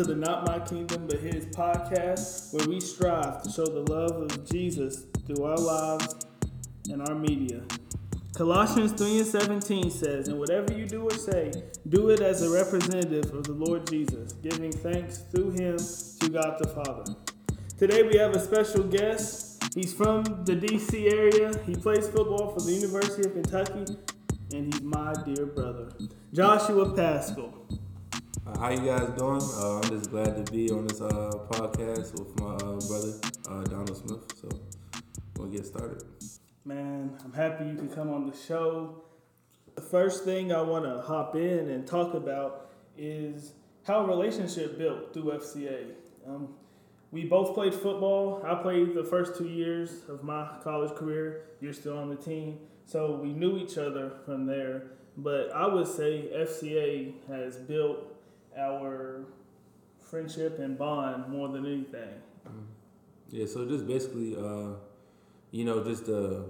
to the Not My Kingdom But His podcast, where we strive to show the love of Jesus through our lives and our media. Colossians 3 and 17 says, And whatever you do or say, do it as a representative of the Lord Jesus, giving thanks through him to God the Father. Today we have a special guest. He's from the DC area. He plays football for the University of Kentucky, and he's my dear brother, Joshua Paschal. Uh, how you guys doing? Uh, I'm just glad to be on this uh, podcast with my uh, brother uh, Donald Smith. So we'll get started. Man, I'm happy you could come on the show. The first thing I want to hop in and talk about is how a relationship built through FCA. Um, we both played football. I played the first two years of my college career. You're still on the team. So we knew each other from there. But I would say FCA has built our friendship and bond more than anything. Mm-hmm. Yeah, so just basically, uh, you know, just uh,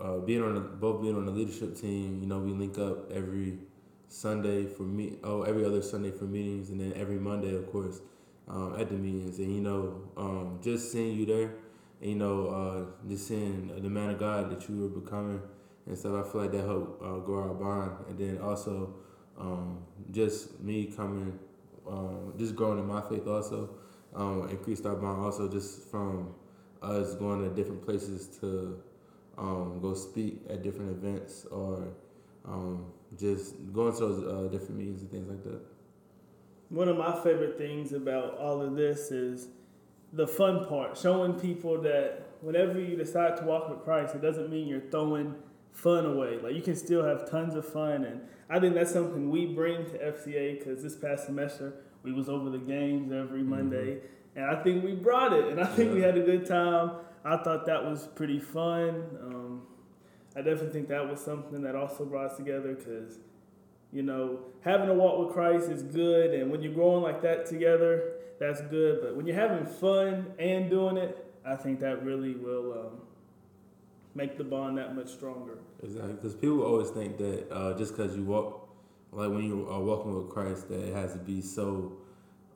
uh, being on both being on the leadership team. You know, we link up every Sunday for me. Oh, every other Sunday for meetings, and then every Monday, of course, um, at the meetings. And you know, um, just seeing you there, and you know, uh, just seeing the man of God that you were becoming and stuff. I feel like that helped uh, grow our bond, and then also um, just me coming, um, just growing in my faith also um, increased our bond also just from us going to different places to um, go speak at different events or um, just going to those uh, different meetings and things like that. One of my favorite things about all of this is the fun part, showing people that whenever you decide to walk with Christ, it doesn't mean you're throwing fun away. Like you can still have tons of fun, and I think that's something we bring to FCA because this past semester we was over the games every mm-hmm. Monday, mm-hmm. and I think we brought it, and I think yeah. we had a good time. I thought that was pretty fun. Um, I definitely think that was something that also brought us together because, you know, having a walk with Christ is good, and when you're growing like that together, that's good. But when you're having fun and doing it, I think that really will um, make the bond that much stronger. Exactly, because people always think that uh, just because you walk, like when you are walking with Christ, that it has to be so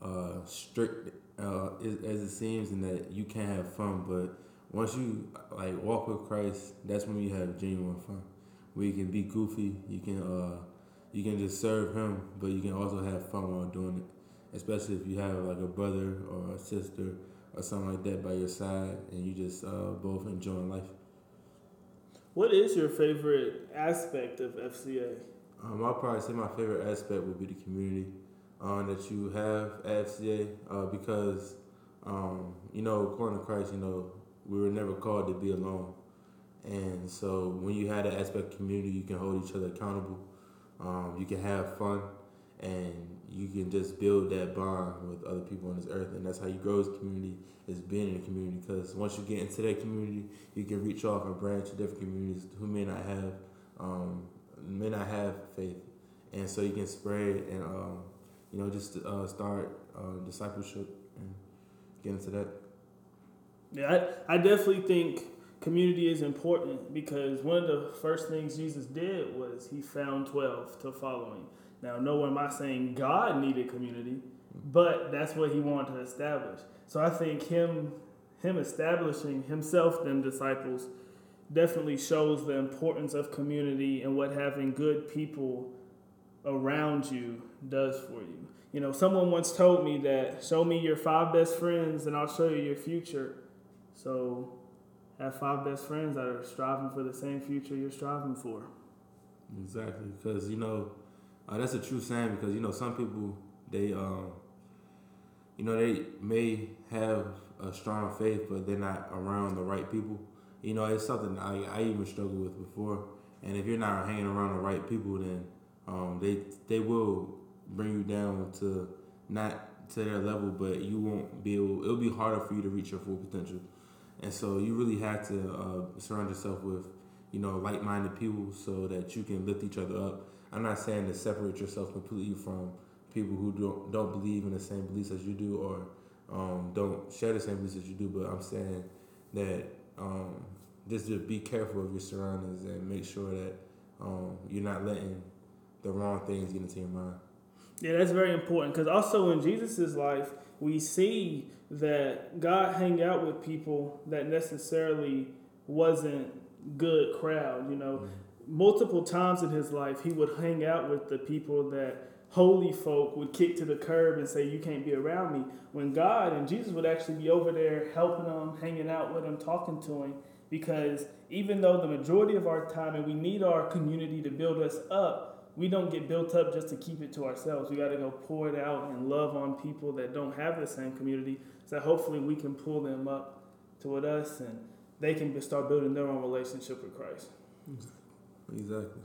uh, strict uh, as it seems, and that you can't have fun. But once you like walk with Christ, that's when you have genuine fun. Where you can be goofy, you can uh, you can just serve Him, but you can also have fun while doing it. Especially if you have like a brother or a sister or something like that by your side, and you just uh, both enjoying life. What is your favorite aspect of FCA? Um, I'll probably say my favorite aspect would be the community um, that you have at FCA uh, because, um, you know, according to Christ, you know, we were never called to be alone. And so when you have that aspect of community, you can hold each other accountable. Um, you can have fun and you can just build that bond with other people on this earth. And that's how you grow as a community is being in a community. Because once you get into that community, you can reach off and branch to different communities who may not have um, may not have faith, and so you can spread and um, you know just uh, start uh, discipleship and get into that. Yeah, I, I definitely think community is important because one of the first things Jesus did was he found 12 to follow him. Now, nowhere am I saying God needed community, but that's what he wanted to establish. So I think him him establishing himself them disciples definitely shows the importance of community and what having good people around you does for you. You know, someone once told me that show me your five best friends and I'll show you your future. So have five best friends that are striving for the same future you're striving for. Exactly, because you know uh, that's a true saying. Because you know some people they um, you know they may have a strong faith, but they're not around the right people. You know, it's something I, I even struggled with before. And if you're not hanging around the right people, then um, they they will bring you down to not to their level, but you won't be able. It'll be harder for you to reach your full potential. And so you really have to uh, surround yourself with, you know, like-minded people so that you can lift each other up. I'm not saying to separate yourself completely from people who don't don't believe in the same beliefs as you do or um, don't share the same beliefs as you do, but I'm saying that um, just to be careful of your surroundings and make sure that um, you're not letting the wrong things get into your mind. Yeah, that's very important because also in Jesus' life, we see that God hang out with people that necessarily wasn't good crowd. You know, mm-hmm. multiple times in his life, he would hang out with the people that holy folk would kick to the curb and say, You can't be around me. When God and Jesus would actually be over there helping them, hanging out with them, talking to him. Because even though the majority of our time, and we need our community to build us up, we don't get built up just to keep it to ourselves. We got to go pour it out and love on people that don't have the same community. So hopefully we can pull them up to with us and they can start building their own relationship with Christ. Exactly.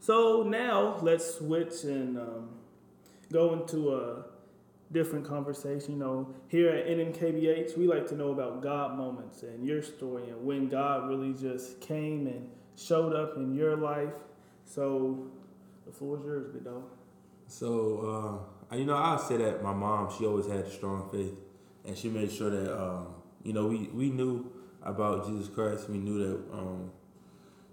So now let's switch and um, go into a different conversation. You know, here at NMKBH, we like to know about God moments and your story and when God really just came and showed up in your life. So the floor is yours, big dog. So, uh, you know, I'll say that my mom, she always had strong faith, and she made sure that, um, you know, we, we knew about Jesus Christ. We knew that um,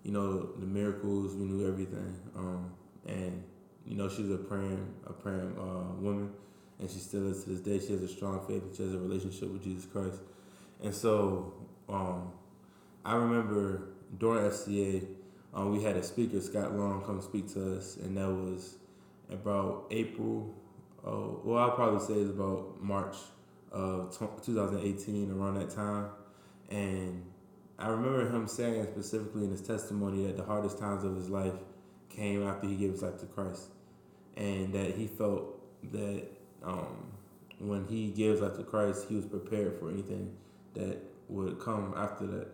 you know, the miracles. We knew everything. Um, and you know, she was a praying, a praying uh, woman, and she still is to this day. She has a strong faith. She has a relationship with Jesus Christ. And so, um, I remember during FCA, um, we had a speaker, Scott Long, come speak to us, and that was about April. Oh, well, I'll probably say it's about March of 2018, around that time, and I remember him saying specifically in his testimony that the hardest times of his life came after he gave his life to Christ, and that he felt that um, when he gave his life to Christ, he was prepared for anything that would come after that.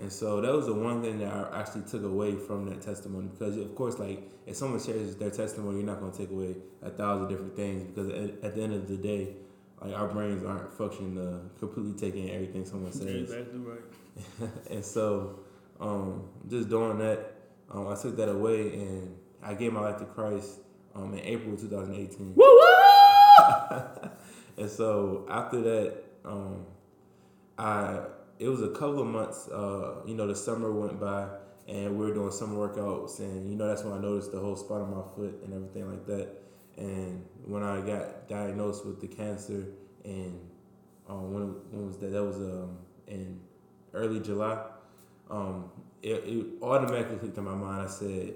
And so that was the one thing that I actually took away from that testimony because, of course, like if someone shares their testimony, you're not going to take away a thousand different things because at, at the end of the day, like our brains aren't functioning to completely taking everything someone says. exactly right. and so, um, just doing that, um, I took that away and I gave my life to Christ um, in April 2018. Woo woo! and so after that, um, I it was a couple of months. Uh, you know, the summer went by and we were doing summer workouts, and you know that's when I noticed the whole spot on my foot and everything like that. And when I got diagnosed with the cancer, and um, when, when was that? That was um, in early July, um, it, it, automatically clicked in my mind. I said,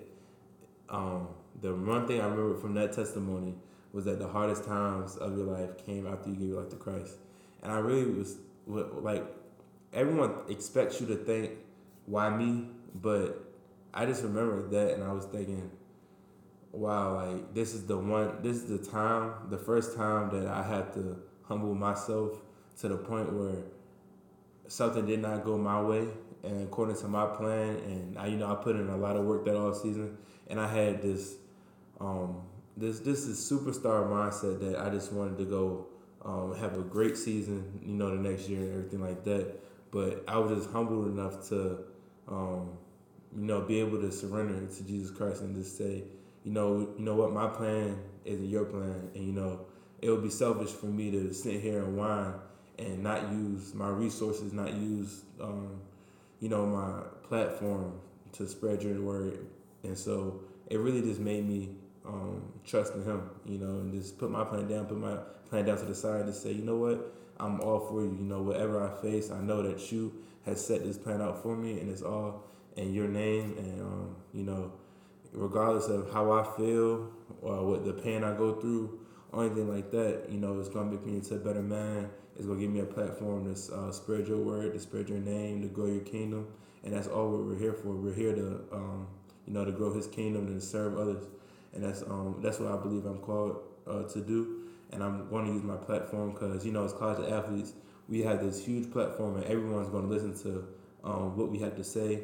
um, the one thing I remember from that testimony was that the hardest times of your life came after you gave your life to Christ. And I really was like, everyone expects you to think, why me? But I just remember that and I was thinking, wow, like this is the one, this is the time, the first time that I had to humble myself to the point where something did not go my way. And according to my plan and I, you know I put in a lot of work that all season and I had this um, this this is superstar mindset that I just wanted to go um, have a great season you know the next year and everything like that. But I was just humbled enough to um, you know be able to surrender to Jesus Christ and just say you know you know what my plan isn't your plan and you know it would be selfish for me to sit here and whine and not use my resources, not use, um, you know, my platform to spread your word. And so it really just made me um, trust in Him, you know, and just put my plan down, put my plan down to the side to say, you know what, I'm all for you. You know, whatever I face, I know that you has set this plan out for me, and it's all in your name. And um, you know, regardless of how I feel or what the pain I go through or anything like that, you know, it's gonna make me into a better man it's gonna give me a platform to uh, spread your word, to spread your name, to grow your kingdom, and that's all what we're here for. We're here to, um, you know, to grow His kingdom and to serve others, and that's um, that's what I believe I'm called uh, to do. And I'm going to use my platform because you know, as college athletes, we have this huge platform, and everyone's going to listen to um, what we have to say.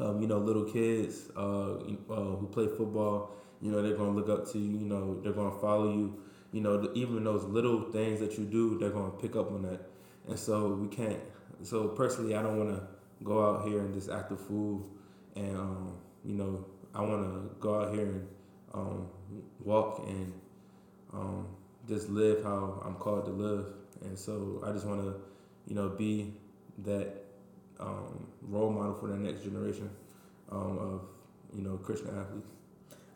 Um, you know, little kids uh, uh, who play football, you know, they're to look up to you. You know, they're to follow you you know, even those little things that you do, they're to pick up on that. And so we can't. So personally, I don't want to go out here and just act a fool. And, um, you know, I want to go out here and um, walk and um, just live how I'm called to live. And so I just want to, you know, be that um, role model for the next generation um, of, you know, Christian athletes.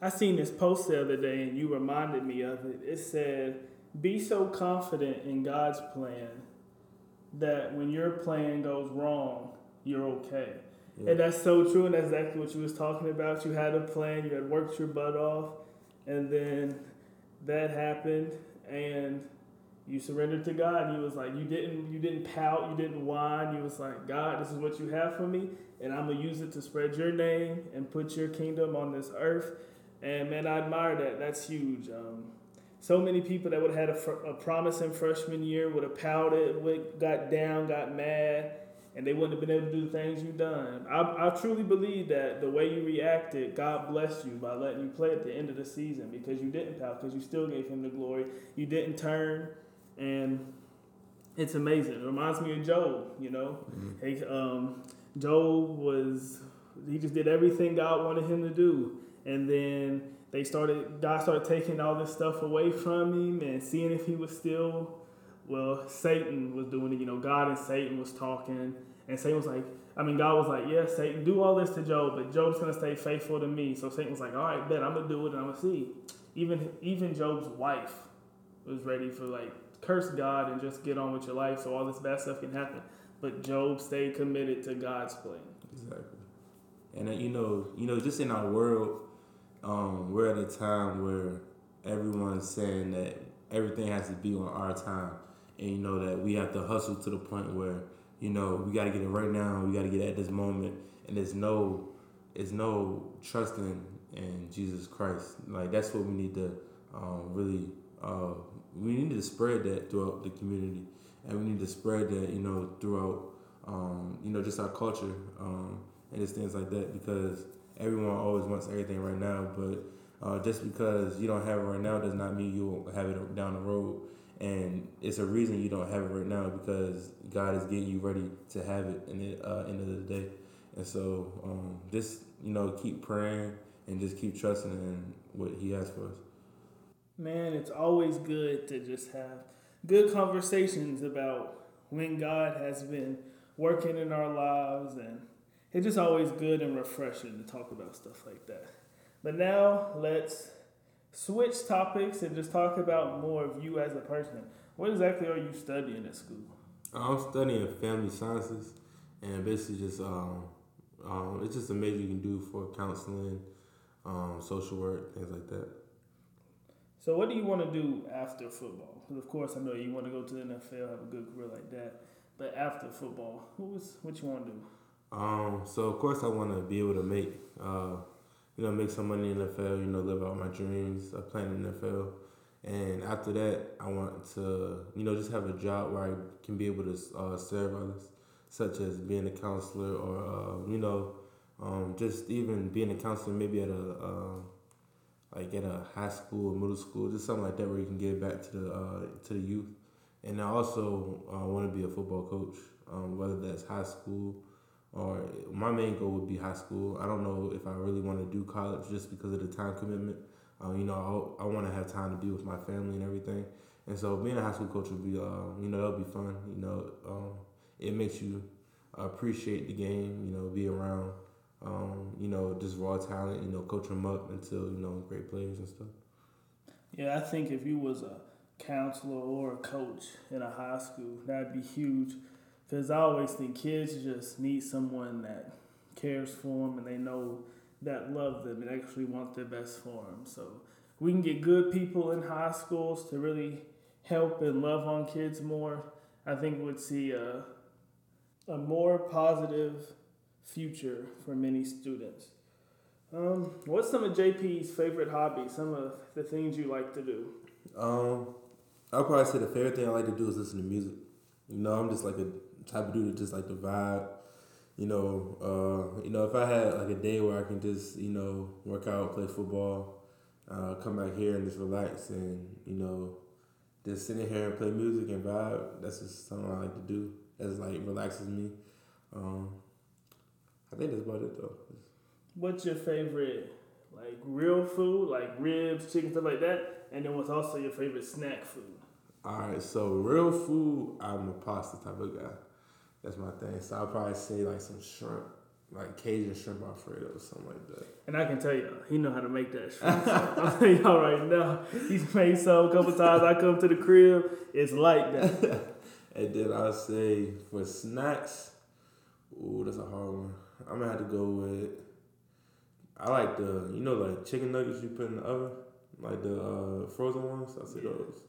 I seen this post the other day, and you reminded me of it. It said, "Be so confident in God's plan that when your plan goes wrong, you're okay." Yeah. And that's so true, and that's exactly what you was talking about. You had a plan, you had worked your butt off, and then that happened, and you surrendered to God. And you was like, you didn't, you didn't pout, you didn't whine. You was like, God, this is what you have for me, and I'm gonna use it to spread your name and put your kingdom on this earth. And man, I admire that. That's huge. Um, so many people that would have had a, fr- a promising freshman year would have pouted, got down, got mad, and they wouldn't have been able to do the things you've done. I, I truly believe that the way you reacted, God blessed you by letting you play at the end of the season because you didn't pout, because you still gave Him the glory. You didn't turn, and it's amazing. It reminds me of Job. You know, mm-hmm. he, um, Job was he just did everything God wanted him to do, and then they started God started taking all this stuff away from him and seeing if he was still well, Satan was doing it, you know, God and Satan was talking, and Satan was like, I mean, God was like, yeah, Satan, do all this to Job, but Job's gonna stay faithful to me. So Satan was like, all right, bet I'm gonna do it and I'm gonna see. Even even Job's wife was ready for like curse God and just get on with your life so all this bad stuff can happen. But Job stayed committed to God's plan. Exactly. And uh, you know, you know, just in our world, um, we're at a time where everyone's saying that everything has to be on our time, and you know that we have to hustle to the point where you know we got to get it right now. We got to get it at this moment, and there's no, there's no trusting in Jesus Christ. Like that's what we need to um, really uh, we need to spread that throughout the community, and we need to spread that you know throughout um, you know just our culture um, and just things like that because everyone always wants everything right now, but uh, just because you don't have it right now does not mean you won't have it down the road. And it's a reason you don't have it right now because God is getting you ready to have it in the uh, end of the day. And so um, just you know keep praying and just keep trusting in what He has for us. Man, it's always good to just have good conversations about when God has been working in our lives, and it's just always good and refreshing to talk about stuff like that. But now let's switch topics and just talk about more of you as a person. What exactly are you studying at school? I'm studying family sciences, and basically just um, um, it's just a major you can do for counseling, um, social work, things like that. So, what do you want to do after football? Because, of course, I know you want to go to the NFL, have a good career like that. But after football, who's what you want to do? Um, so of course I want to be able to make, uh, you know, make some money in the NFL. You know, live out my dreams of playing in the NFL. And after that, I want to, you know, just have a job where I can be able to uh, serve others, such as being a counselor or, uh, you know, um, just even being a counselor maybe at a uh, like at a high school or middle school, just something like that where you can give back to the uh, to the youth. And I also uh, want to be a football coach, um, whether that's high school or my main goal would be high school. I don't know if I really want to do college just because of the time commitment. Uh, you know, I, I want to have time to be with my family and everything. And so being a high school coach would be, uh, you know, that would be fun. You know, um, it makes you appreciate the game. You know, be around um, you know, just raw talent, you know, coach them up until, you know, great players and stuff. Yeah, I think if you was a counselor or a coach in a high school, that'd be huge. Because I always think kids just need someone that cares for them and they know that love them and actually want their best for them. So we can get good people in high schools to really help and love on kids more. I think we'd see a, a more positive future for many students. Um, what's some of JP's favorite hobbies? Some of the things you like to do? Um, I'll probably say the favorite thing I like to do is listen to music. You know, I'm just like a type of dude that just like the vibe. You know, uh, you know, if I had like a day where I can just you know work out, play football, uh, come back here and just relax and you know just sit in here and play music and vibe. That's just something I like to do. That's like relaxes me. Um, I think that's about it though. What's your favorite like real food, like ribs, chicken, stuff like that? And then what's also your favorite snack food? All right, so real food, I'm a pasta type of guy. That's my thing. So I'll probably say like some shrimp, like Cajun shrimp alfredo or something like that. And I can tell y'all, he know how to make that shrimp. I'm telling y'all right now, he's made some a couple times. I come to the crib, it's like that. and then I say for snacks, ooh, that's a hard one. I'm gonna have to go with. I like the you know like chicken nuggets you put in the oven, like the uh, frozen ones. I say Yeah. those.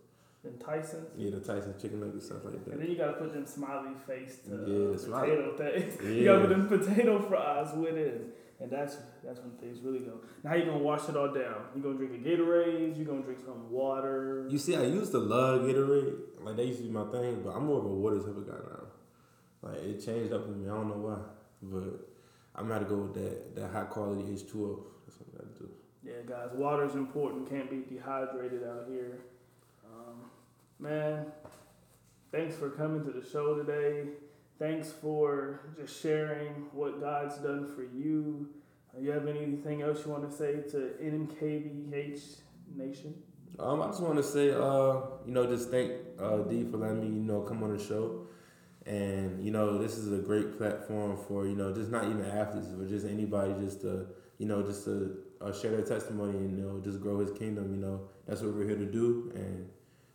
And Tyson's. Yeah, the Tyson chicken nuggets stuff like that. And then you gotta put them smiley face to Yeah, uh, the smiley- potato things. You gotta put them potato fries with it. And that's that's when things really go. Now you gonna wash it all down? You gonna drink a Gatorade? You gonna drink some water? You see, I used to love Gatorade. Like that used to be my thing, but I'm more of a water type of guy now. Like it changed up with me. I don't know why, but I'm gonna go with that that high quality H2O. That's what I gotta do. Yeah, guys, water is important. Can't be dehydrated out here. Um, man, thanks for coming to the show today. Thanks for just sharing what God's done for you. Uh, you have anything else you want to say to NKBH Nation? Um, I just want to say, uh, you know, just thank uh, D for letting me, you know, come on the show. And you know, this is a great platform for you know, just not even athletes, but just anybody, just to you know, just to uh, share their testimony and you know, just grow His kingdom. You know, that's what we're here to do, and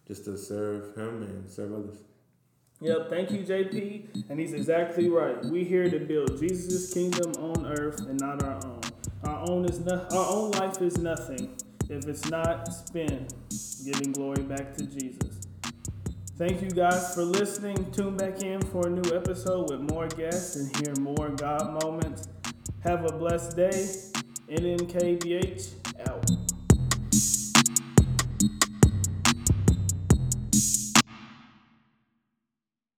just to serve Him and serve others. Yep, thank you, JP. And he's exactly right. We here to build Jesus' kingdom on earth and not our own. Our own is no, our own life is nothing if it's not spent giving glory back to Jesus. Thank you guys for listening. Tune back in for a new episode with more guests and hear more God moments. Have a blessed day. NMKBH out.